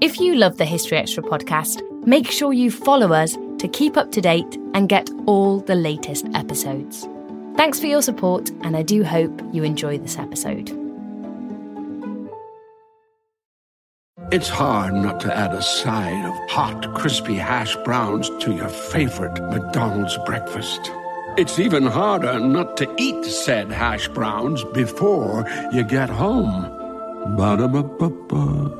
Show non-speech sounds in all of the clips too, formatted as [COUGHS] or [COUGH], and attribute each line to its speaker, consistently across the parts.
Speaker 1: If you love the History Extra podcast, make sure you follow us to keep up to date and get all the latest episodes. Thanks for your support, and I do hope you enjoy this episode.
Speaker 2: It's hard not to add a side of hot, crispy hash browns to your favorite McDonald's breakfast. It's even harder not to eat said hash browns before you get home. Ba-da-ba-ba-ba.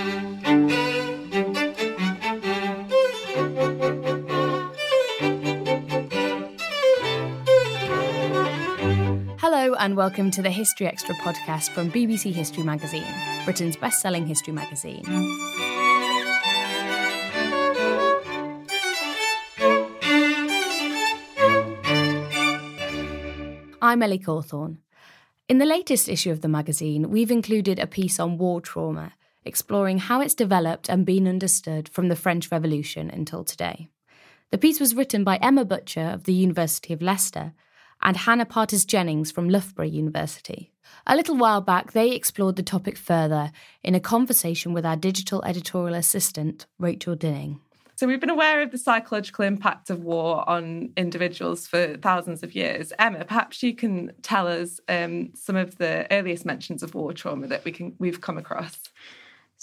Speaker 1: And welcome to the History Extra podcast from BBC History Magazine, Britain's best selling history magazine. I'm Ellie Cawthorne. In the latest issue of the magazine, we've included a piece on war trauma, exploring how it's developed and been understood from the French Revolution until today. The piece was written by Emma Butcher of the University of Leicester and Hannah Partis Jennings from Loughborough University. A little while back, they explored the topic further in a conversation with our digital editorial assistant, Rachel Dinning.
Speaker 3: So we've been aware of the psychological impact of war on individuals for thousands of years. Emma, perhaps you can tell us um, some of the earliest mentions of war trauma that we can we've come across.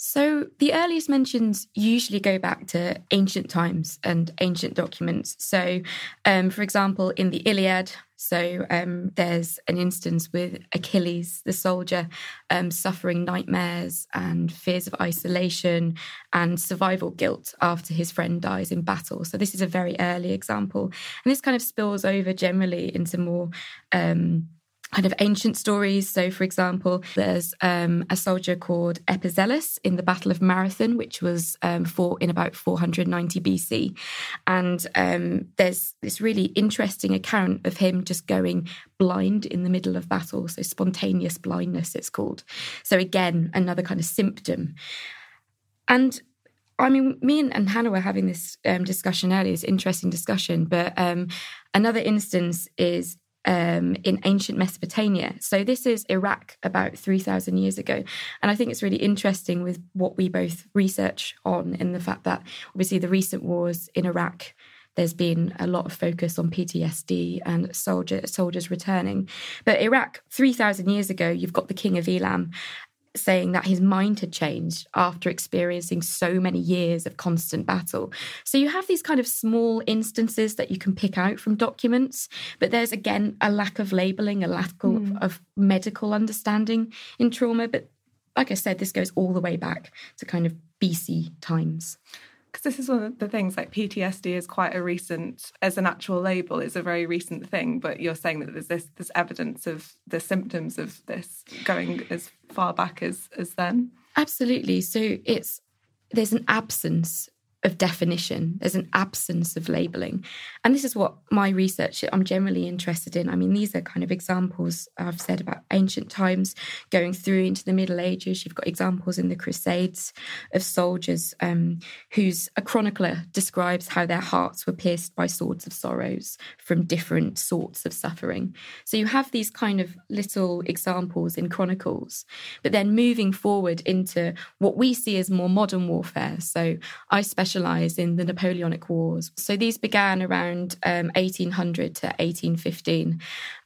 Speaker 4: So, the earliest mentions usually go back to ancient times and ancient documents. So, um, for example, in the Iliad, so um, there's an instance with Achilles, the soldier, um, suffering nightmares and fears of isolation and survival guilt after his friend dies in battle. So, this is a very early example. And this kind of spills over generally into more um, kind of ancient stories. So, for example, there's um, a soldier called Epizelus in the Battle of Marathon, which was um, fought in about 490 BC. And um, there's this really interesting account of him just going blind in the middle of battle. So, spontaneous blindness, it's called. So, again, another kind of symptom. And I mean, me and, and Hannah were having this um, discussion earlier, this interesting discussion. But um, another instance is um, in ancient Mesopotamia. So this is Iraq about 3,000 years ago. And I think it's really interesting with what we both research on in the fact that obviously the recent wars in Iraq there's been a lot of focus on PTSD and soldier, soldiers returning. But Iraq, 3,000 years ago, you've got the king of Elam, saying that his mind had changed after experiencing so many years of constant battle. So you have these kind of small instances that you can pick out from documents, but there's again a lack of labeling, a lack mm. of medical understanding in trauma. But like I said, this goes all the way back to kind of BC times
Speaker 3: because this is one of the things like PTSD is quite a recent as an actual label is a very recent thing but you're saying that there's this this evidence of the symptoms of this going as far back as as then?
Speaker 4: Absolutely. So it's there's an absence of definition. There's an absence of labeling. And this is what my research I'm generally interested in. I mean, these are kind of examples I've said about ancient times going through into the Middle Ages. You've got examples in the Crusades of soldiers um, whose a chronicler describes how their hearts were pierced by swords of sorrows from different sorts of suffering. So you have these kind of little examples in chronicles, but then moving forward into what we see as more modern warfare. So I specialize specialise in the Napoleonic Wars. So these began around um, 1800 to 1815.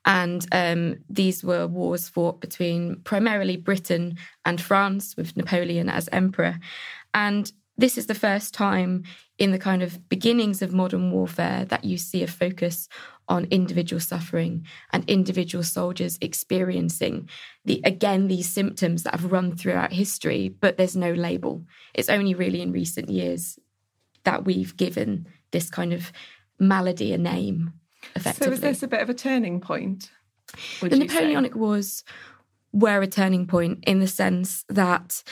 Speaker 4: And um, these were wars fought between primarily Britain and France, with Napoleon as emperor. And this is the first time in the kind of beginnings of modern warfare that you see a focus on individual suffering and individual soldiers experiencing the again these symptoms that have run throughout history but there's no label it's only really in recent years that we've given this kind of malady a name effectively
Speaker 3: so is this a bit of a turning point
Speaker 4: the napoleonic say? wars were a turning point in the sense that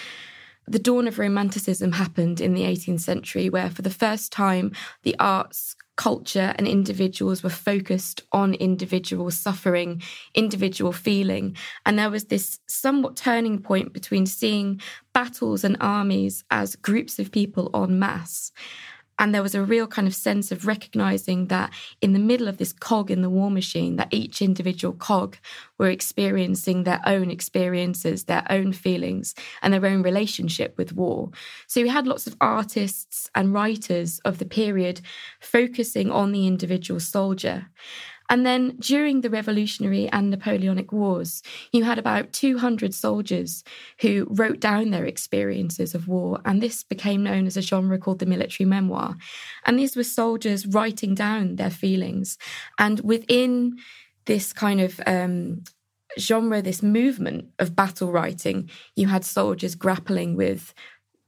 Speaker 4: the dawn of romanticism happened in the 18th century where for the first time the arts culture and individuals were focused on individual suffering, individual feeling. And there was this somewhat turning point between seeing battles and armies as groups of people en masse and there was a real kind of sense of recognizing that in the middle of this cog in the war machine, that each individual cog were experiencing their own experiences, their own feelings, and their own relationship with war. So we had lots of artists and writers of the period focusing on the individual soldier. And then during the Revolutionary and Napoleonic Wars, you had about 200 soldiers who wrote down their experiences of war. And this became known as a genre called the military memoir. And these were soldiers writing down their feelings. And within this kind of um, genre, this movement of battle writing, you had soldiers grappling with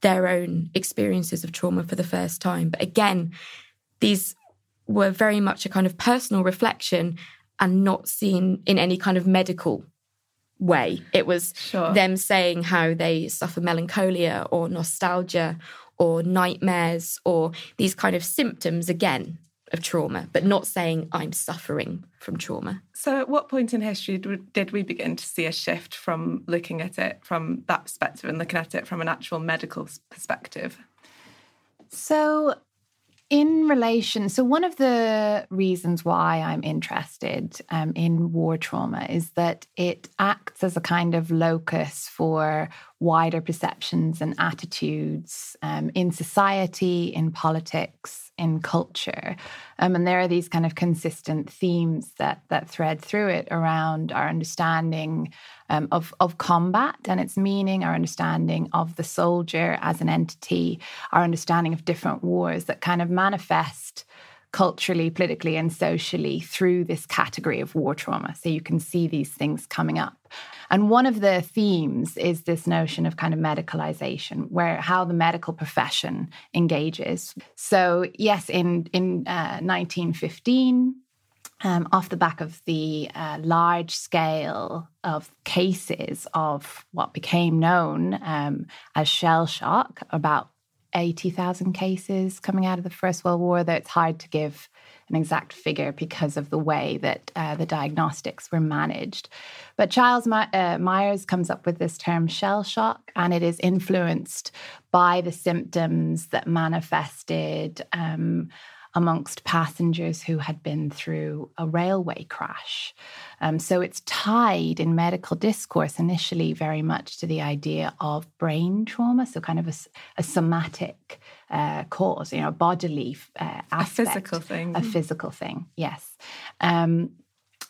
Speaker 4: their own experiences of trauma for the first time. But again, these were very much a kind of personal reflection and not seen in any kind of medical way. It was sure. them saying how they suffer melancholia or nostalgia or nightmares or these kind of symptoms again of trauma, but not saying I'm suffering from trauma.
Speaker 3: So, at what point in history did we begin to see a shift from looking at it from that perspective and looking at it from an actual medical perspective?
Speaker 5: So, in relation, so one of the reasons why I'm interested um, in war trauma is that it acts as a kind of locus for wider perceptions and attitudes um, in society, in politics, in culture. Um, and there are these kind of consistent themes that that thread through it around our understanding um, of, of combat and its meaning, our understanding of the soldier as an entity, our understanding of different wars that kind of manifest culturally, politically, and socially through this category of war trauma. So you can see these things coming up. And one of the themes is this notion of kind of medicalization, where how the medical profession engages. So, yes, in, in uh, 1915, um, off the back of the uh, large scale of cases of what became known um, as shell shock, about 80,000 cases coming out of the First World War, though it's hard to give an exact figure because of the way that uh, the diagnostics were managed. But Charles My- uh, Myers comes up with this term shell shock, and it is influenced by the symptoms that manifested. Um, amongst passengers who had been through a railway crash. Um, so it's tied in medical discourse initially very much to the idea of brain trauma, so kind of a, a somatic uh, cause, you know, a bodily uh, aspect,
Speaker 3: a physical thing,
Speaker 5: a physical thing. Yes. Um,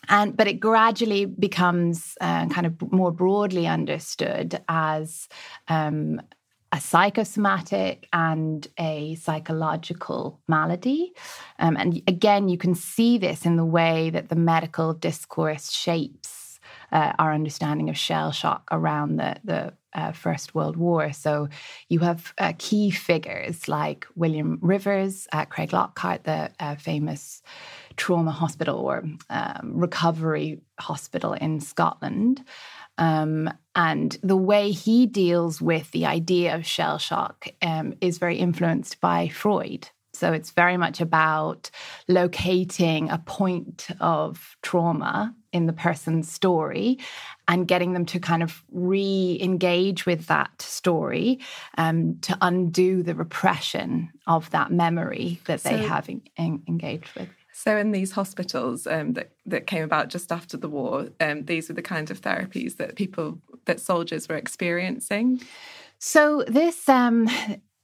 Speaker 5: and but it gradually becomes uh, kind of more broadly understood as um, a psychosomatic and a psychological malady. Um, and again, you can see this in the way that the medical discourse shapes uh, our understanding of shell shock around the, the uh, First World War. So you have uh, key figures like William Rivers, Craiglockhart, the uh, famous trauma hospital or um, recovery hospital in Scotland. Um, and the way he deals with the idea of shell shock um, is very influenced by Freud. So it's very much about locating a point of trauma in the person's story and getting them to kind of re engage with that story um, to undo the repression of that memory that so, they have engaged with.
Speaker 3: So, in these hospitals um, that that came about just after the war, um, these were the kinds of therapies that people that soldiers were experiencing.
Speaker 5: So, this um,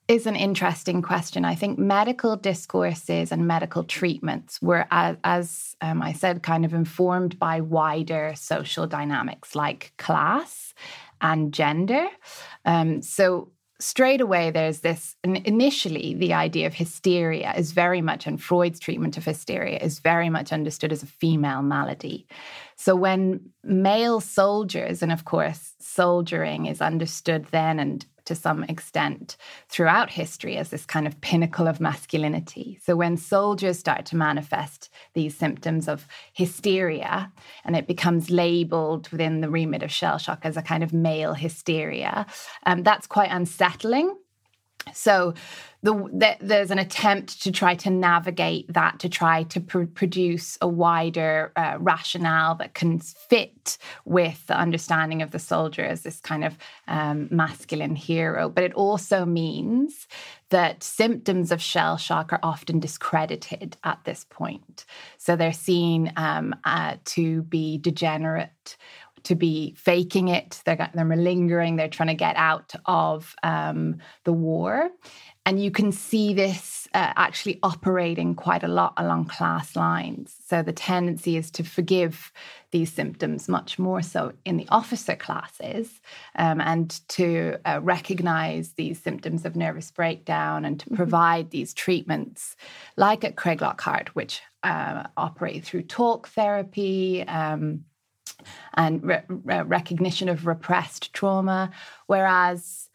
Speaker 5: is an interesting question. I think medical discourses and medical treatments were, as, as um, I said, kind of informed by wider social dynamics like class and gender. Um, so straight away there's this initially the idea of hysteria is very much and freud's treatment of hysteria is very much understood as a female malady. So when male soldiers and of course soldiering is understood then and to some extent throughout history as this kind of pinnacle of masculinity. So when soldiers start to manifest these symptoms of hysteria and it becomes labeled within the remit of shell shock as a kind of male hysteria, um, that's quite unsettling so the, the, there's an attempt to try to navigate that, to try to pr- produce a wider uh, rationale that can fit with the understanding of the soldier as this kind of um, masculine hero. But it also means that symptoms of shell shock are often discredited at this point. So they're seen um, uh, to be degenerate to be faking it. They're, they're malingering. They're trying to get out of um, the war. And you can see this uh, actually operating quite a lot along class lines. So the tendency is to forgive these symptoms much more so in the officer classes um, and to uh, recognize these symptoms of nervous breakdown and to mm-hmm. provide these treatments like at Craiglockhart, which uh, operate through talk therapy. Um, and re- re- recognition of repressed trauma. Whereas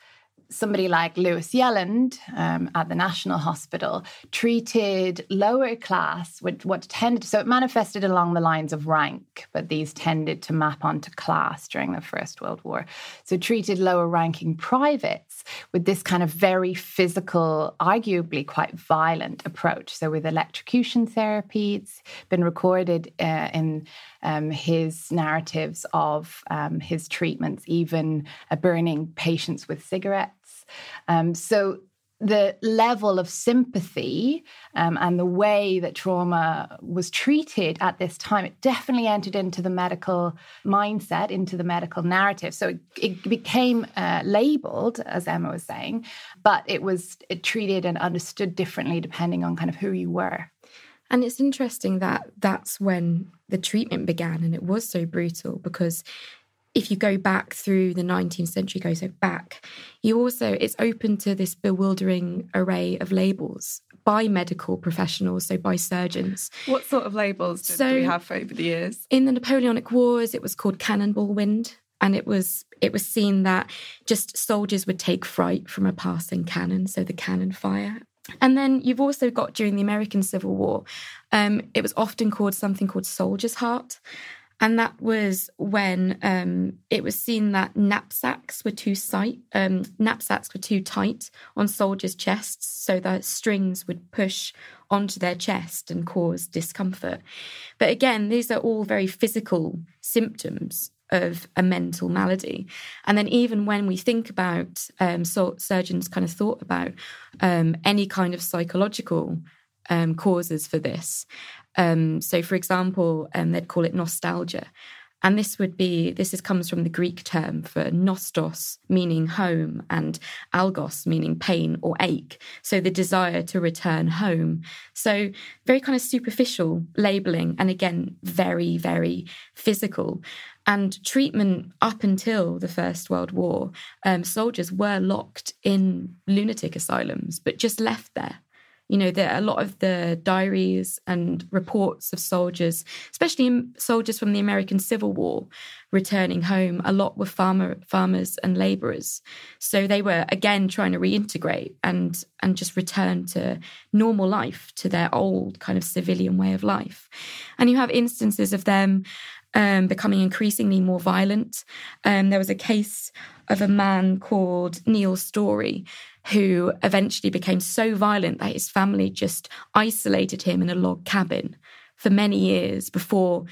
Speaker 5: somebody like Lewis Yealland um, at the National Hospital treated lower class with what tended so it manifested along the lines of rank, but these tended to map onto class during the First World War. So treated lower ranking privates with this kind of very physical, arguably quite violent approach. So with electrocution therapy, it's been recorded uh, in um, his narratives of um, his treatments, even uh, burning patients with cigarettes. Um, so the level of sympathy um, and the way that trauma was treated at this time, it definitely entered into the medical mindset, into the medical narrative. So it, it became uh, labeled, as Emma was saying, but it was it treated and understood differently depending on kind of who you were.
Speaker 4: And it's interesting that that's when the treatment began and it was so brutal because if you go back through the 19th century, go so back, you also, it's open to this bewildering array of labels by medical professionals, so by surgeons.
Speaker 3: What sort of labels did, so, do we have over the years?
Speaker 4: In the Napoleonic Wars, it was called cannonball wind. And it was it was seen that just soldiers would take fright from a passing cannon, so the cannon fire, and then you've also got during the American Civil War, um, it was often called something called soldier's heart. And that was when um, it was seen that knapsacks were too tight, um, knapsacks were too tight on soldiers' chests, so the strings would push onto their chest and cause discomfort. But again, these are all very physical symptoms of a mental malady. And then, even when we think about, um, so surgeons kind of thought about um, any kind of psychological um, causes for this. Um, so, for example, um, they'd call it nostalgia. And this would be, this is, comes from the Greek term for nostos, meaning home, and algos, meaning pain or ache. So the desire to return home. So very kind of superficial labeling, and again, very, very physical. And treatment up until the First World War, um, soldiers were locked in lunatic asylums, but just left there you know, there a lot of the diaries and reports of soldiers, especially soldiers from the American Civil War, returning home. A lot were farmer farmers and laborers, so they were again trying to reintegrate and and just return to normal life, to their old kind of civilian way of life. And you have instances of them um, becoming increasingly more violent. Um, there was a case of a man called Neil Story who eventually became so violent that his family just isolated him in a log cabin for many years before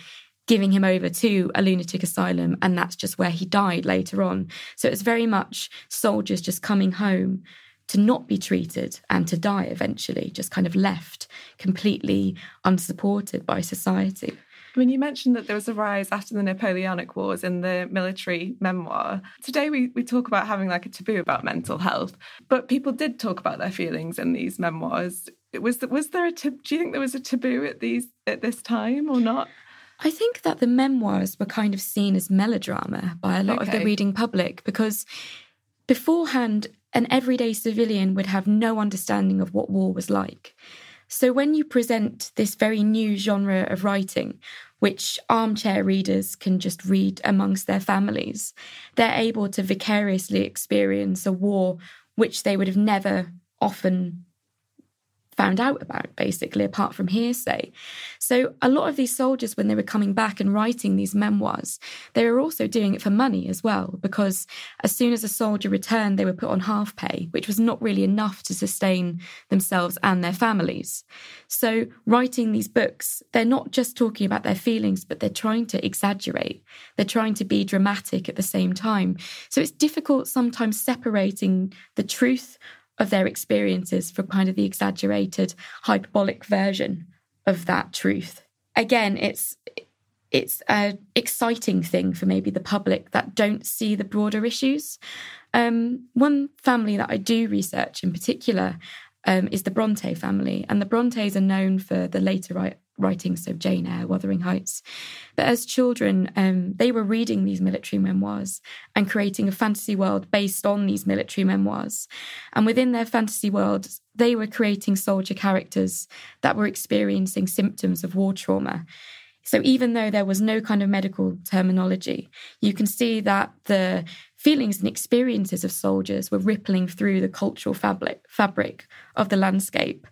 Speaker 4: giving him over to a lunatic asylum. And that's just where he died later on. So it's very much soldiers just coming home to not be treated and to die eventually, just kind of left completely unsupported by society.
Speaker 3: I mean, you mentioned that there was a rise after the Napoleonic Wars in the military memoir. Today, we, we talk about having like a taboo about mental health, but people did talk about their feelings in these memoirs. Was was there a tab- do you think there was a taboo at these at this time or not?
Speaker 4: I think that the memoirs were kind of seen as melodrama by a lot okay. of the reading public because beforehand an everyday civilian would have no understanding of what war was like. So when you present this very new genre of writing, which armchair readers can just read amongst their families, they're able to vicariously experience a war which they would have never often found out about, basically, apart from hearsay. So, a lot of these soldiers, when they were coming back and writing these memoirs, they were also doing it for money as well, because as soon as a soldier returned, they were put on half pay, which was not really enough to sustain themselves and their families. So, writing these books, they're not just talking about their feelings, but they're trying to exaggerate. They're trying to be dramatic at the same time. So, it's difficult sometimes separating the truth of their experiences for kind of the exaggerated hyperbolic version of that truth. Again it's it's an exciting thing for maybe the public that don't see the broader issues. Um, one family that i do research in particular um, is the bronte family and the brontes are known for the later writings of Jane Eyre, Wuthering Heights. But as children, um, they were reading these military memoirs and creating a fantasy world based on these military memoirs. And within their fantasy world, they were creating soldier characters that were experiencing symptoms of war trauma. So even though there was no kind of medical terminology, you can see that the feelings and experiences of soldiers were rippling through the cultural fabric, fabric of the landscape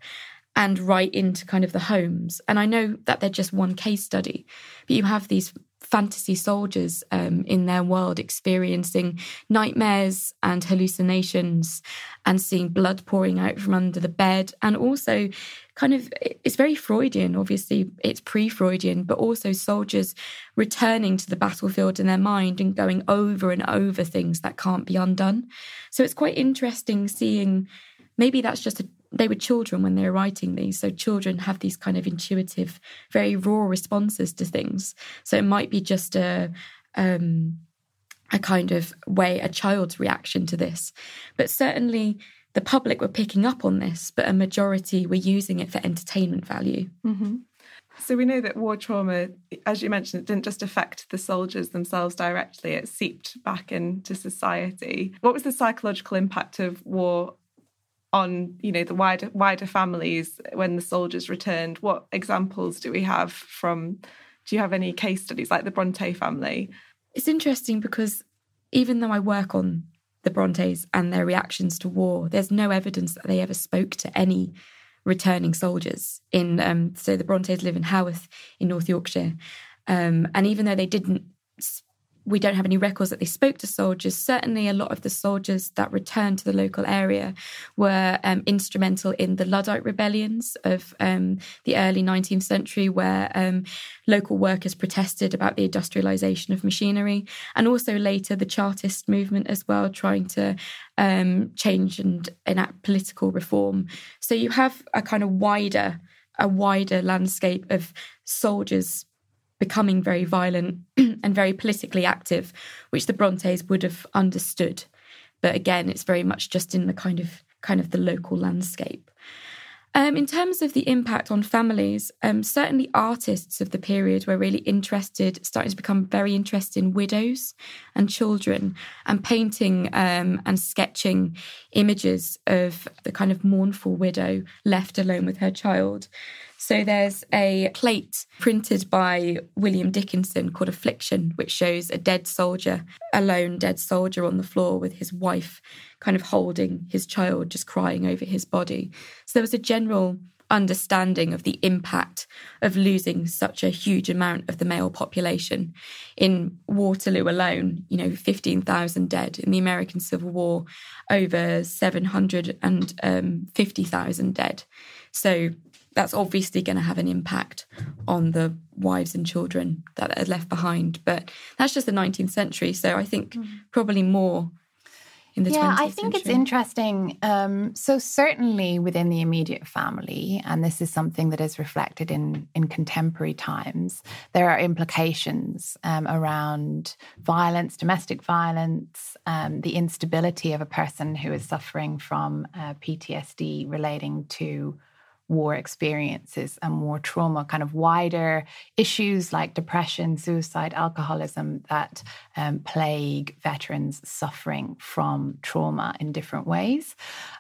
Speaker 4: and right into kind of the homes. And I know that they're just one case study, but you have these fantasy soldiers um, in their world experiencing nightmares and hallucinations and seeing blood pouring out from under the bed and also kind of it's very freudian obviously it's pre-freudian but also soldiers returning to the battlefield in their mind and going over and over things that can't be undone so it's quite interesting seeing maybe that's just a they were children when they were writing these. So children have these kind of intuitive, very raw responses to things. So it might be just a um, a kind of way a child's reaction to this. But certainly the public were picking up on this, but a majority were using it for entertainment value.
Speaker 3: Mm-hmm. So we know that war trauma, as you mentioned, it didn't just affect the soldiers themselves directly, it seeped back into society. What was the psychological impact of war on you know the wider wider families when the soldiers returned what examples do we have from do you have any case studies like the bronte family?
Speaker 4: It's interesting because even though i work on the brontes and their reactions to war there's no evidence that they ever spoke to any returning soldiers in um, so the brontes live in haworth in north yorkshire. Um, and even though they didn't we don't have any records that they spoke to soldiers. Certainly, a lot of the soldiers that returned to the local area were um, instrumental in the Luddite rebellions of um, the early 19th century, where um, local workers protested about the industrialization of machinery, and also later the Chartist movement as well, trying to um, change and enact political reform. So you have a kind of wider a wider landscape of soldiers becoming very violent [CLEARS THROAT] and very politically active, which the Brontes would have understood. But again, it's very much just in the kind of kind of the local landscape. Um, in terms of the impact on families, um, certainly artists of the period were really interested, starting to become very interested in widows and children, and painting um, and sketching images of the kind of mournful widow left alone with her child. So there's a plate printed by William Dickinson called Affliction, which shows a dead soldier, a lone dead soldier on the floor with his wife kind of holding his child, just crying over his body. So there was a general understanding of the impact of losing such a huge amount of the male population. In Waterloo alone, you know, 15,000 dead. In the American Civil War, over 750,000 um, dead. So that's obviously going to have an impact on the wives and children that are left behind. But that's just the 19th century. So I think mm. probably more in the
Speaker 5: yeah,
Speaker 4: 20th
Speaker 5: I think
Speaker 4: century.
Speaker 5: it's interesting. Um, so certainly within the immediate family, and this is something that is reflected in in contemporary times, there are implications um, around violence, domestic violence, um, the instability of a person who is suffering from uh, PTSD relating to war experiences and war trauma, kind of wider issues like depression, suicide, alcoholism that um, plague veterans suffering from trauma in different ways.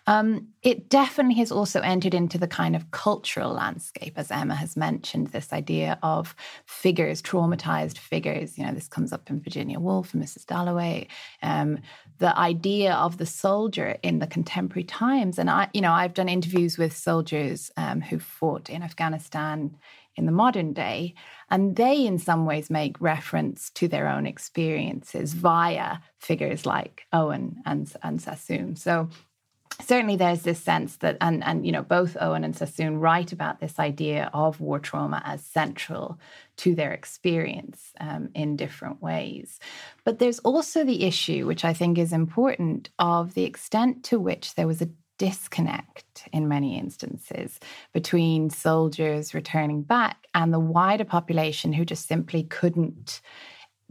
Speaker 5: Um, it definitely has also entered into the kind of cultural landscape, as Emma has mentioned, this idea of figures, traumatized figures. You know, this comes up in Virginia Woolf and Mrs. Dalloway. Um, the idea of the soldier in the contemporary times. And I, you know, I've done interviews with soldiers um, who fought in Afghanistan in the modern day, and they, in some ways, make reference to their own experiences via figures like Owen and, and Sassoon. So certainly there's this sense that and and you know both Owen and Sassoon write about this idea of war trauma as central to their experience um, in different ways. But there's also the issue, which I think is important, of the extent to which there was a disconnect in many instances between soldiers returning back and the wider population who just simply couldn't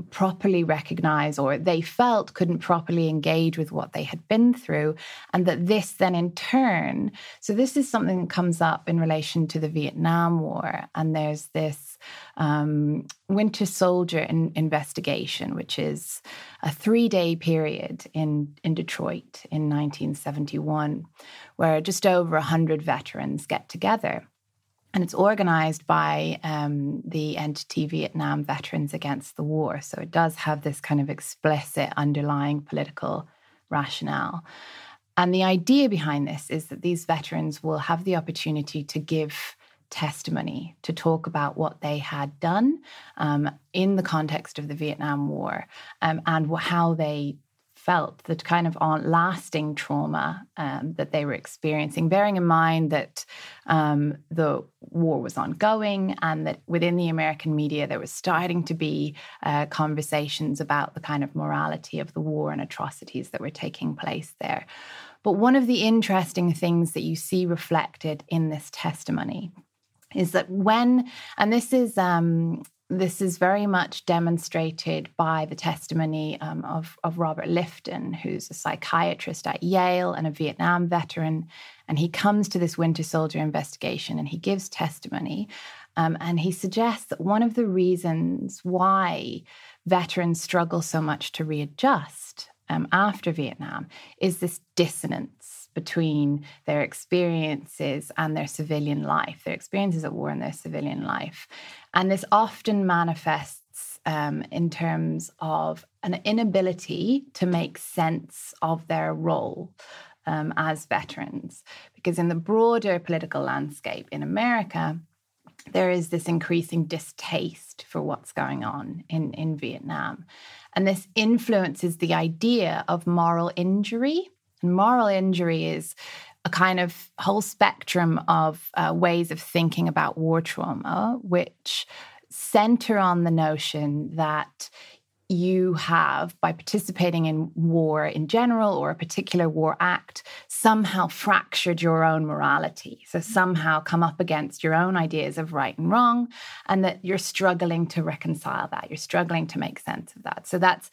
Speaker 5: properly recognize or they felt couldn't properly engage with what they had been through and that this then in turn so this is something that comes up in relation to the vietnam war and there's this um, winter soldier in, investigation which is a three day period in, in detroit in 1971 where just over 100 veterans get together and it's organized by um, the entity Vietnam Veterans Against the War. So it does have this kind of explicit underlying political rationale. And the idea behind this is that these veterans will have the opportunity to give testimony, to talk about what they had done um, in the context of the Vietnam War um, and how they felt the kind of lasting trauma um, that they were experiencing, bearing in mind that um, the war was ongoing and that within the American media there was starting to be uh, conversations about the kind of morality of the war and atrocities that were taking place there. But one of the interesting things that you see reflected in this testimony is that when, and this is um, this is very much demonstrated by the testimony um, of, of Robert Lifton, who's a psychiatrist at Yale and a Vietnam veteran. And he comes to this Winter Soldier investigation and he gives testimony. Um, and he suggests that one of the reasons why veterans struggle so much to readjust um, after Vietnam is this dissonance between their experiences and their civilian life, their experiences at war and their civilian life. And this often manifests um, in terms of an inability to make sense of their role um, as veterans. Because in the broader political landscape in America, there is this increasing distaste for what's going on in, in Vietnam. And this influences the idea of moral injury. And moral injury is a kind of whole spectrum of uh, ways of thinking about war trauma, which center on the notion that you have, by participating in war in general or a particular war act, somehow fractured your own morality. So, somehow come up against your own ideas of right and wrong, and that you're struggling to reconcile that. You're struggling to make sense of that. So, that's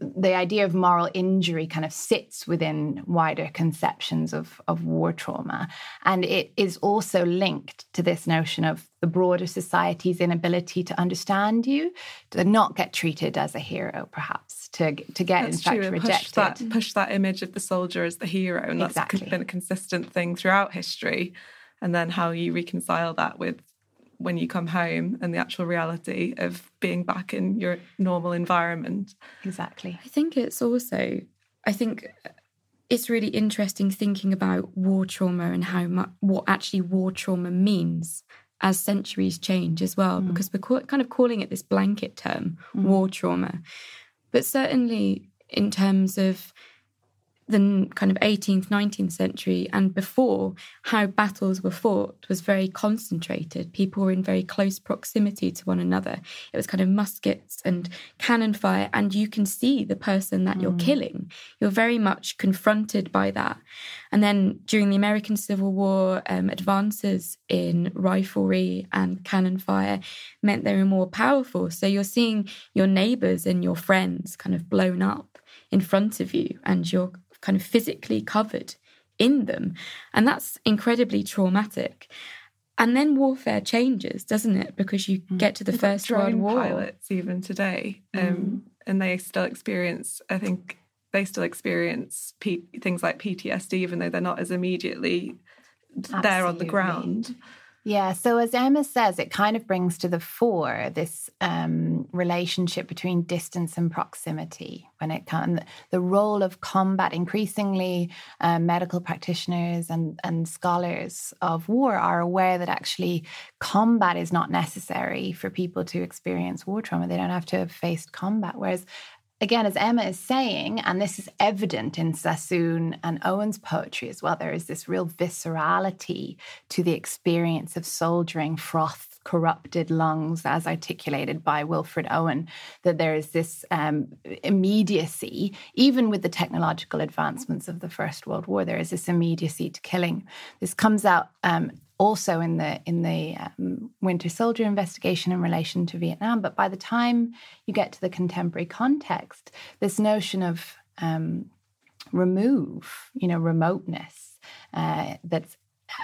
Speaker 5: the idea of moral injury kind of sits within wider conceptions of, of war trauma. And it is also linked to this notion of the broader society's inability to understand you, to not get treated as a hero, perhaps, to, to get,
Speaker 3: that's
Speaker 5: in fact,
Speaker 3: true.
Speaker 5: rejected.
Speaker 3: Push that, push that image of the soldier as the hero. And that's
Speaker 5: exactly.
Speaker 3: been a consistent thing throughout history. And then how you reconcile that with when you come home and the actual reality of being back in your normal environment.
Speaker 5: Exactly.
Speaker 4: I think it's also, I think it's really interesting thinking about war trauma and how much what actually war trauma means as centuries change as well, mm. because we're kind of calling it this blanket term, mm. war trauma. But certainly in terms of the kind of 18th, 19th century and before, how battles were fought was very concentrated. People were in very close proximity to one another. It was kind of muskets and cannon fire, and you can see the person that mm. you're killing. You're very much confronted by that. And then during the American Civil War, um, advances in riflery and cannon fire meant they were more powerful. So you're seeing your neighbors and your friends kind of blown up in front of you, and you're kind of physically covered in them. And that's incredibly traumatic. And then warfare changes, doesn't it? Because you mm. get to the You've First World War.
Speaker 3: pilots even today, um, mm. and they still experience. I think they still experience P- things like PTSD, even though they're not as immediately Absolutely. there on the ground.
Speaker 5: Yeah, so as Emma says, it kind of brings to the fore this um, relationship between distance and proximity when it comes the role of combat. Increasingly, uh, medical practitioners and, and scholars of war are aware that actually combat is not necessary for people to experience war trauma. They don't have to have faced combat. Whereas again, as Emma is saying, and this is evident in Sassoon and Owen's poetry as well, there is this real viscerality to the experience of soldiering, froth, corrupted lungs, as articulated by Wilfred Owen, that there is this um, immediacy, even with the technological advancements of the First World War, there is this immediacy to killing. This comes out um, also in the in the um, Winter Soldier investigation in relation to Vietnam. But by the time you get to the contemporary context, this notion of um, remove, you know, remoteness uh, that's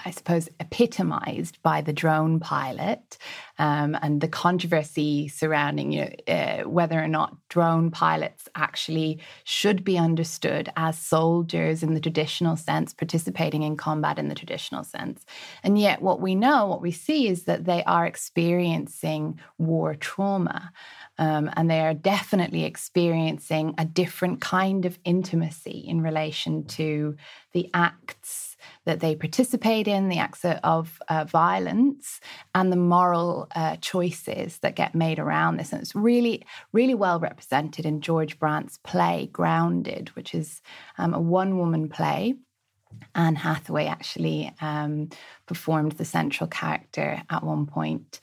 Speaker 5: I suppose, epitomized by the drone pilot um, and the controversy surrounding you know, uh, whether or not drone pilots actually should be understood as soldiers in the traditional sense, participating in combat in the traditional sense. And yet, what we know, what we see is that they are experiencing war trauma. Um, and they are definitely experiencing a different kind of intimacy in relation to the acts that they participate in, the acts of uh, violence, and the moral uh, choices that get made around this. And it's really, really well represented in George Brant's play Grounded, which is um, a one woman play. Anne Hathaway actually um, performed the central character at one point.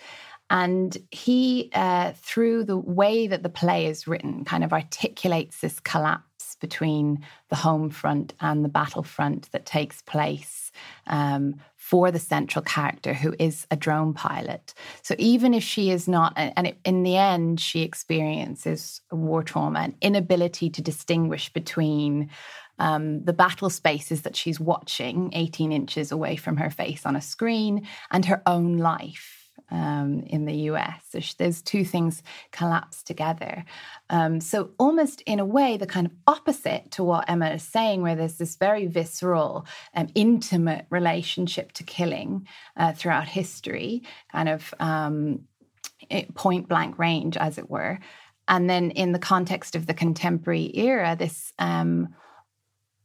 Speaker 5: And he, uh, through the way that the play is written, kind of articulates this collapse between the home front and the battlefront that takes place um, for the central character who is a drone pilot. So even if she is not, and it, in the end, she experiences war trauma and inability to distinguish between um, the battle spaces that she's watching 18 inches away from her face on a screen and her own life um, in the US. Those two things collapse together. Um, so, almost in a way, the kind of opposite to what Emma is saying, where there's this very visceral, um, intimate relationship to killing uh, throughout history, kind of um, point blank range, as it were. And then in the context of the contemporary era, this um,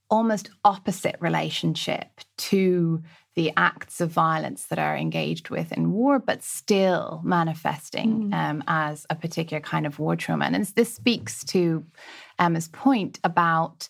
Speaker 5: almost opposite relationship to the acts of violence that are engaged with in war, but still manifesting mm. um, as a particular kind of war trauma. And this speaks to Emma's point about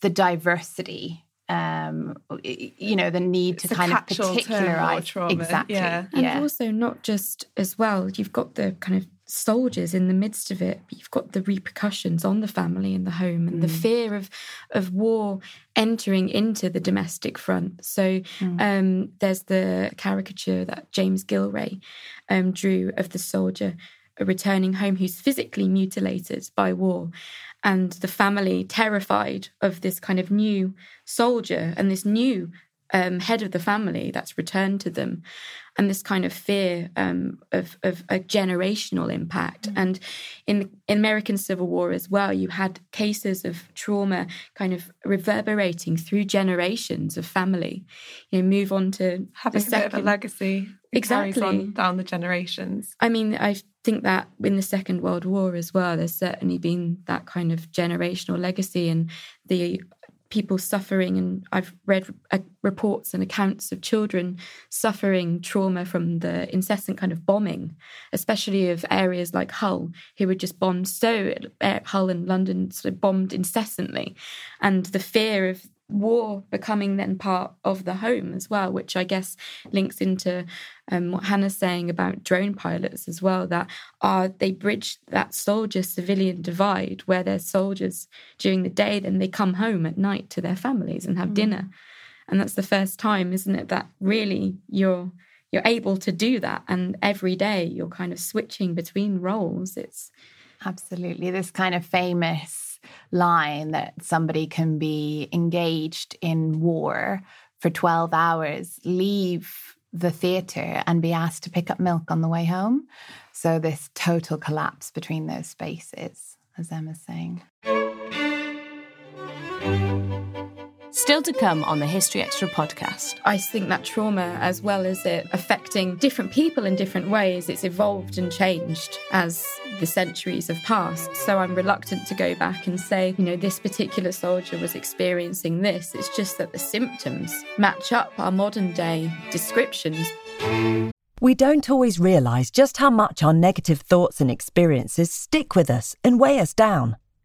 Speaker 5: the diversity. Um, you know, the need to kind of particularize
Speaker 3: trauma.
Speaker 5: exactly,
Speaker 3: yeah.
Speaker 4: and also not just as well. You've got the kind of soldiers in the midst of it but you've got the repercussions on the family and the home and mm. the fear of of war entering into the domestic front so mm. um, there's the caricature that James Gillray um, drew of the soldier returning home who's physically mutilated by war and the family terrified of this kind of new soldier and this new um, head of the family that's returned to them and this kind of fear um, of, of, a generational impact. Mm-hmm. And in the in American Civil War as well, you had cases of trauma kind of reverberating through generations of family. You know, move on to
Speaker 3: having
Speaker 4: a bit
Speaker 3: of a legacy.
Speaker 4: Exactly
Speaker 3: down the generations.
Speaker 4: I mean, I think that in the Second World War as well, there's certainly been that kind of generational legacy and the people suffering, and I've read uh, reports and accounts of children suffering trauma from the incessant kind of bombing, especially of areas like Hull, who were just bombed so uh, Hull and London sort of bombed incessantly, and the fear of war becoming then part of the home as well, which I guess links into um, what Hannah's saying about drone pilots as well. That are they bridge that soldier civilian divide where they're soldiers during the day, then they come home at night to their families and have mm. dinner, and that's the first time, isn't it? That really you're you're able to do that, and every day you're kind of switching between roles. It's
Speaker 5: absolutely this kind of famous line that somebody can be engaged in war for 12 hours, leave the theatre and be asked to pick up milk on the way home. So, this total collapse between those spaces, as Emma's saying.
Speaker 1: Still to come on the History Extra podcast.
Speaker 4: I think that trauma, as well as it affecting different people in different ways, it's evolved and changed as the centuries have passed. So I'm reluctant to go back and say, you know, this particular soldier was experiencing this. It's just that the symptoms match up our modern day descriptions.
Speaker 6: We don't always realise just how much our negative thoughts and experiences stick with us and weigh us down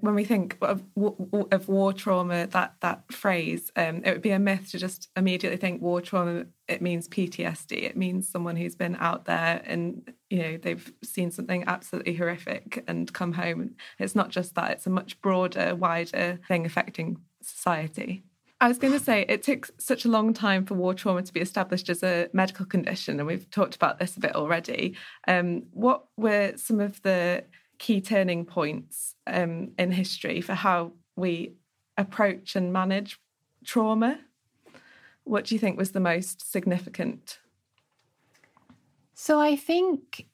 Speaker 3: When we think of, of war trauma, that that phrase, um, it would be a myth to just immediately think war trauma. It means PTSD. It means someone who's been out there and you know they've seen something absolutely horrific and come home. It's not just that. It's a much broader, wider thing affecting society. I was going to say it took such a long time for war trauma to be established as a medical condition, and we've talked about this a bit already. Um, what were some of the key turning points um, in history for how we approach and manage trauma. What do you think was the most significant?
Speaker 5: So I think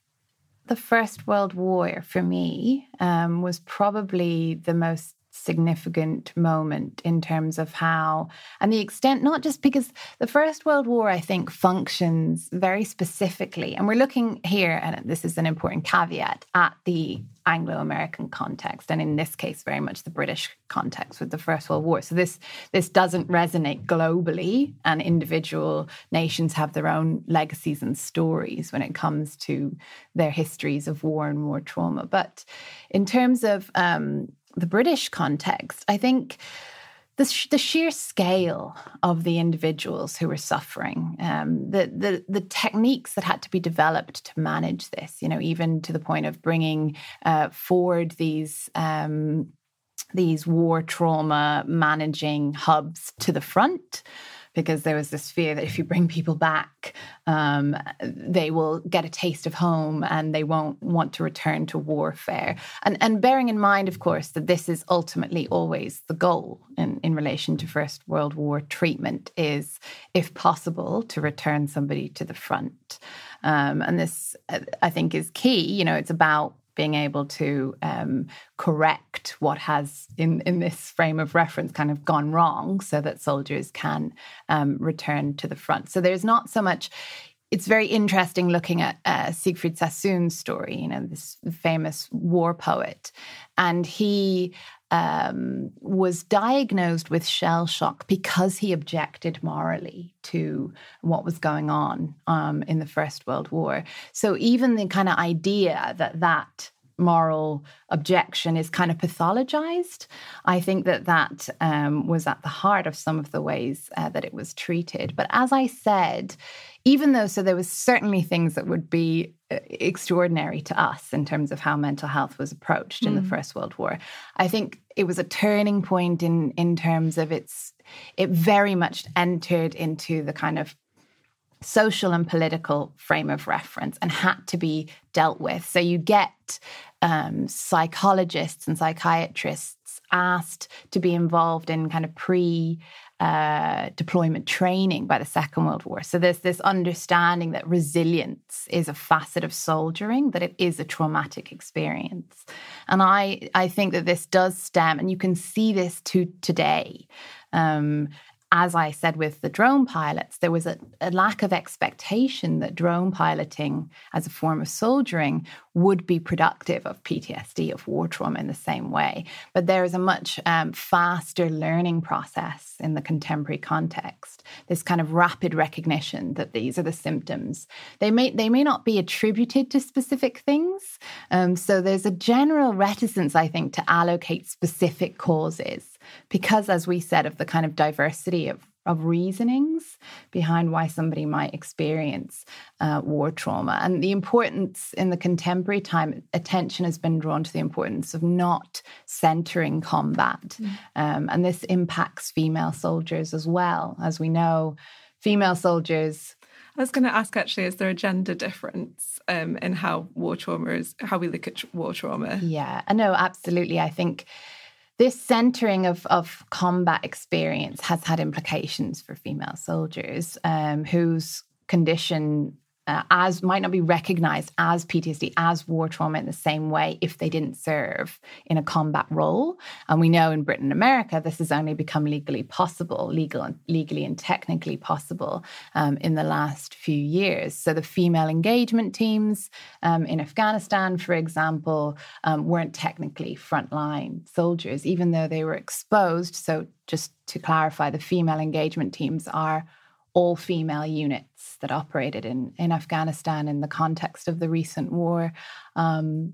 Speaker 5: the First World War for me um, was probably the most significant moment in terms of how and the extent, not just because the First World War, I think, functions very specifically. And we're looking here, and this is an important caveat, at the Anglo American context, and in this case, very much the British context with the First World War. So this this doesn't resonate globally, and individual nations have their own legacies and stories when it comes to their histories of war and war trauma. But in terms of um, the British context, I think the, sh- the sheer scale of the individuals who were suffering, um, the, the the techniques that had to be developed to manage this, you know, even to the point of bringing uh, forward these. Um, these war trauma managing hubs to the front because there was this fear that if you bring people back, um, they will get a taste of home and they won't want to return to warfare. And, and bearing in mind, of course, that this is ultimately always the goal in, in relation to First World War treatment is, if possible, to return somebody to the front. Um, and this, I think, is key. You know, it's about being able to um, correct what has in in this frame of reference kind of gone wrong so that soldiers can um, return to the front so there's not so much it's very interesting looking at uh, Siegfried Sassoon's story, you know, this famous war poet. And he um, was diagnosed with shell shock because he objected morally to what was going on um, in the First World War. So even the kind of idea that that moral objection is kind of pathologized. I think that that um, was at the heart of some of the ways uh, that it was treated. But as I said, even though, so there was certainly things that would be uh, extraordinary to us in terms of how mental health was approached mm. in the hmm. First World War. I think it was a turning point in in terms of its. It very much entered into the kind of social and political frame of reference and had to be dealt with. So you get um, psychologists and psychiatrists asked to be involved in kind of pre uh, deployment training by the Second World War. So there's this understanding that resilience is a facet of soldiering, that it is a traumatic experience. And I, I think that this does stem, and you can see this to today. Um, as I said with the drone pilots, there was a, a, lack of expectation that drone piloting as a form of soldiering would be productive of PTSD, of war trauma in the same way. But there is a much um, faster learning process in the contemporary context. This kind of rapid recognition that these are the symptoms. They may they may not be attributed to specific things. Um, so there's a general reticence, I think, to allocate specific causes because, as we said, of the kind of diversity of, of reasonings behind why somebody might experience uh, war trauma. And the importance in the contemporary time, attention has been drawn to the importance of not centering combat. Mm. Um, and this impacts female soldiers as well. As we know, female soldiers.
Speaker 3: I was going to ask actually, is there a gender difference um, in how war trauma is, how we look at war trauma?
Speaker 5: Yeah, no, absolutely. I think this centering of, of combat experience has had implications for female soldiers um, whose condition uh, as might not be recognized as PTSD, as war trauma in the same way if they didn't serve in a combat role. And we know in Britain and America, this has only become legally possible, legal and legally and technically possible um, in the last few years. So the female engagement teams um, in Afghanistan, for example, um, weren't technically frontline soldiers, even though they were exposed. So just to clarify, the female engagement teams are all female units that operated in, in Afghanistan in the context of the recent war um,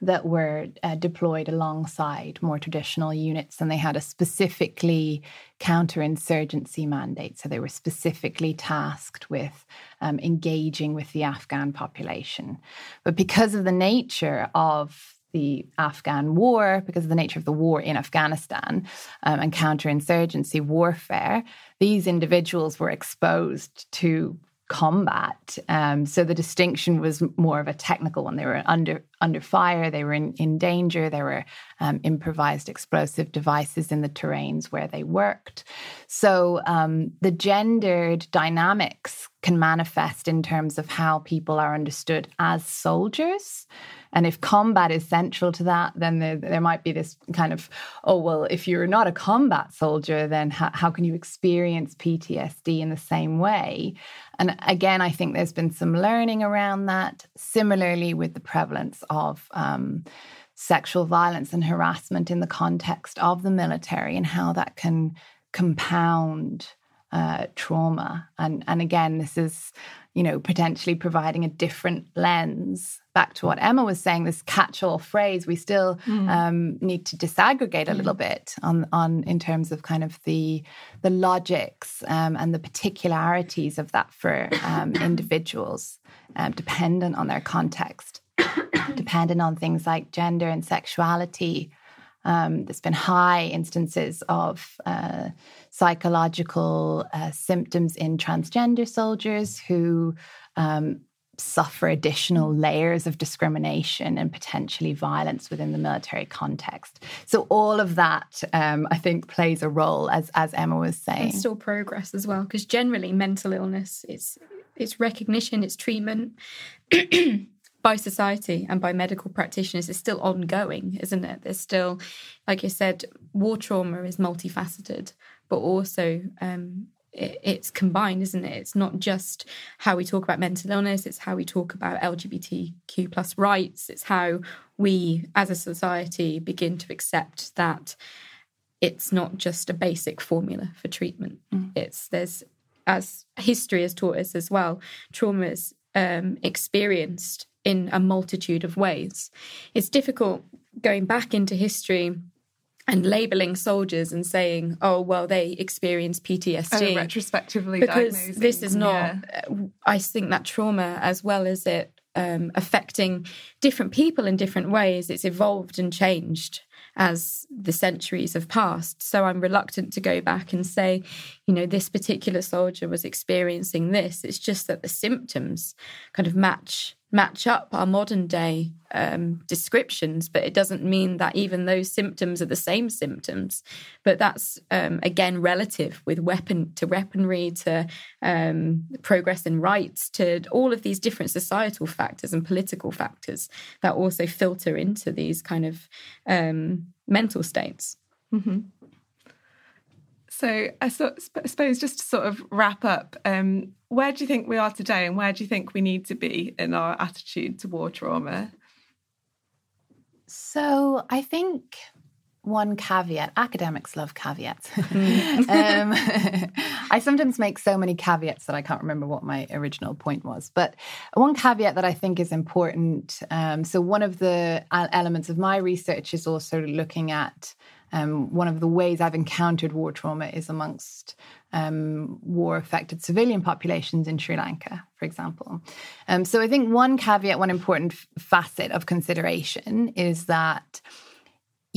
Speaker 5: that were uh, deployed alongside more traditional units. And they had a specifically counterinsurgency mandate. So they were specifically tasked with um, engaging with the Afghan population. But because of the nature of the Afghan war, because of the nature of the war in Afghanistan um, and counterinsurgency warfare, these individuals were exposed to combat. Um, so the distinction was more of a technical one. They were under under fire. They were in, in danger. There were um, improvised explosive devices in the terrains where they worked. So um, the gendered dynamics can manifest in terms of how people are understood as soldiers. And if combat is central to that, then there, there might be this kind of, oh, well, if you're not a combat soldier, then how, how can you experience PTSD in the same way? And again, I think there's been some learning around that. Similarly, with the prevalence of um, sexual violence and harassment in the context of the military and how that can compound uh, trauma. And, and again, this is, you know, potentially providing a different lens. Back to what Emma was saying, this catch-all phrase, we still mm. um, need to disaggregate a little mm. bit on, on in terms of kind of the the logics um, and the particularities of that for um, [COUGHS] individuals, um, dependent on their context, [COUGHS] dependent on things like gender and sexuality. Um, there's been high instances of uh, psychological uh, symptoms in transgender soldiers who um, suffer additional layers of discrimination and potentially violence within the military context. So all of that, um, I think, plays a role, as as Emma was saying.
Speaker 4: And still progress as well, because generally mental illness is it's recognition, it's treatment. [CLEARS THROAT] by society and by medical practitioners is still ongoing, isn't it? There's still, like you said, war trauma is multifaceted but also um, it, it's combined, isn't it? It's not just how we talk about mental illness; it's how we talk about LGBTQ plus rights. It's how we, as a society, begin to accept that it's not just a basic formula for treatment. Mm. It's there's as history has taught us as well, trauma is um, experienced in a multitude of ways. It's difficult going back into history and labeling soldiers and saying, "Oh, well, they experience PTSD."
Speaker 3: Oh, retrospectively,
Speaker 4: because this is not. Yeah. Uh, I think that trauma, as well as it um, affecting different people in different ways, it's evolved and changed. as the centuries have passed. So I'm reluctant to go back and say, you know, this particular soldier was experiencing this. It's just that the symptoms kind of match match up our modern day um, descriptions, but it doesn't mean that even those symptoms are the same symptoms. But that's um, again relative with weapon to weaponry to um, progress in rights to all of these different societal factors and political factors that also filter into these kind of um, mental states.
Speaker 3: Mm-hmm. So I suppose just to sort of wrap up, um, where do you think we are today, and where do you think we need to be in our attitude to war trauma?
Speaker 5: So I think one caveat. Academics love caveats. [LAUGHS] Um, [LAUGHS] i sometimes make so many caveats that i can't remember what my original point was. But one caveat that i think is important um, so one of the elements of my research is also looking at um, one of the ways I've encountered war trauma is amongst um, war affected civilian populations in Sri Lanka, for example. Um, so I think one caveat, one important facet of consideration is that,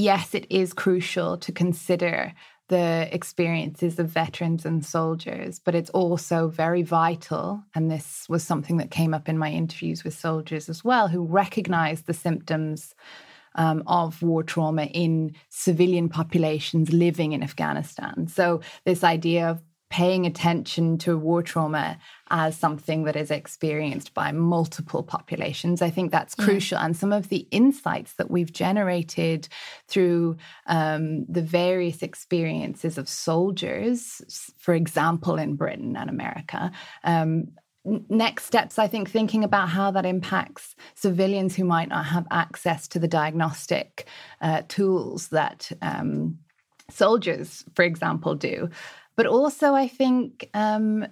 Speaker 5: yes, it is crucial to consider the experiences of veterans and soldiers, but it's also very vital. And this was something that came up in my interviews with soldiers as well, who recognized the symptoms um, of war trauma in civilian populations living in Afghanistan. So, this idea of paying attention to war trauma as something that is experienced by multiple populations. I think that's crucial. Yeah. And some of the insights that we've generated through um, the various experiences of soldiers, for example, in Britain and America, um, next steps, I think, thinking about how that impacts civilians who might not have access to the diagnostic uh, tools that um, soldiers, for example, do. But also, I think um,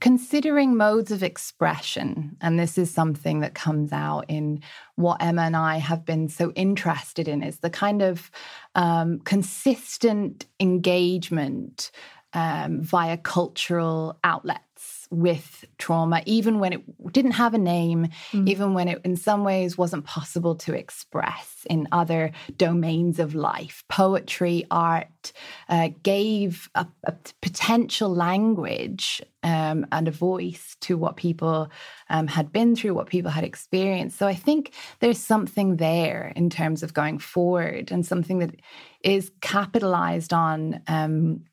Speaker 5: considering modes of expression, and this is something that comes out in what Emma and I have been so interested in, is the kind of um, consistent engagement um, via cultural outlets with trauma, even when it didn't have a name, mm. even when it in some ways wasn't possible to express in other domains of life. Poetry, art uh, gave a, a, potential language um, and a voice to what people um, had been through, what people had experienced. So I think there's something there in terms of going forward and something that is capitalized on um,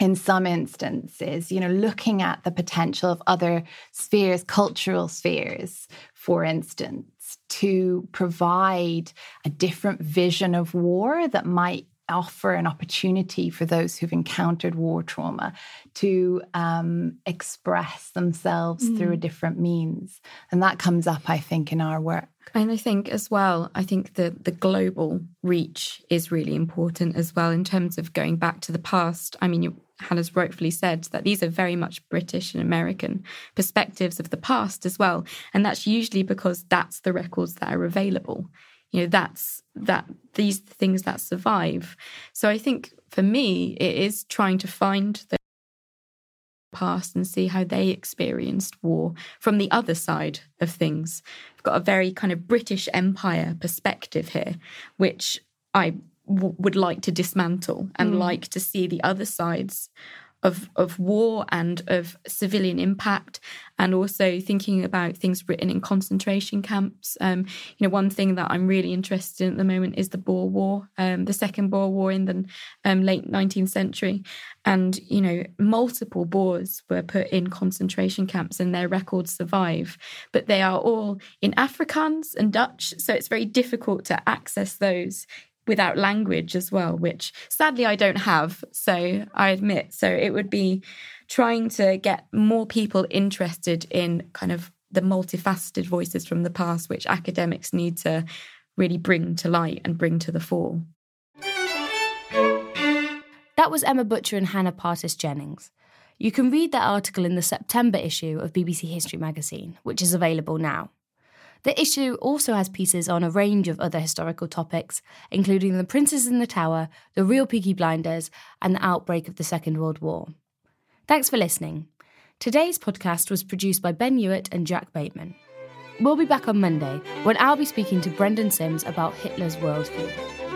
Speaker 5: in some instances, you know, looking at the potential of other spheres, cultural spheres, for instance, to provide a different vision of war that might offer an opportunity for those who've encountered war trauma to um, express themselves mm. through a different means. And that comes up, I think, in our work.
Speaker 4: And I think as well, I think the the global reach is really important as well in terms of going back to the past. I mean, you, Hannah's rightfully said that these are very much British and American perspectives of the past as well, and that's usually because that's the records that are available. You know, that's that these things that survive. So I think for me, it is trying to find the past and see how they experienced war from the other side of things. I've got a very kind of British Empire perspective here, which I w- would like to dismantle and mm. like to see the other sides of of war and of civilian impact, and also thinking about things written in concentration camps. Um, you know, one thing that I'm really interested in at the moment is the Boer War, um, the Second Boer War in the um, late 19th century, and you know, multiple Boers were put in concentration camps, and their records survive, but they are all in Afrikaans and Dutch, so it's very difficult to access those without language as well, which sadly I don't have. So I admit. So it would be trying to get more people interested in kind of the multifaceted voices from the past, which academics need to really bring to light and bring to the fore.
Speaker 1: That was Emma Butcher and Hannah Partis Jennings. You can read that article in the September issue of BBC History magazine, which is available now. The issue also has pieces on a range of other historical topics, including the Princes in the Tower, the real Peaky Blinders, and the outbreak of the Second World War. Thanks for listening. Today's podcast was produced by Ben Hewitt and Jack Bateman. We'll be back on Monday when I'll be speaking to Brendan Simms about Hitler's worldview.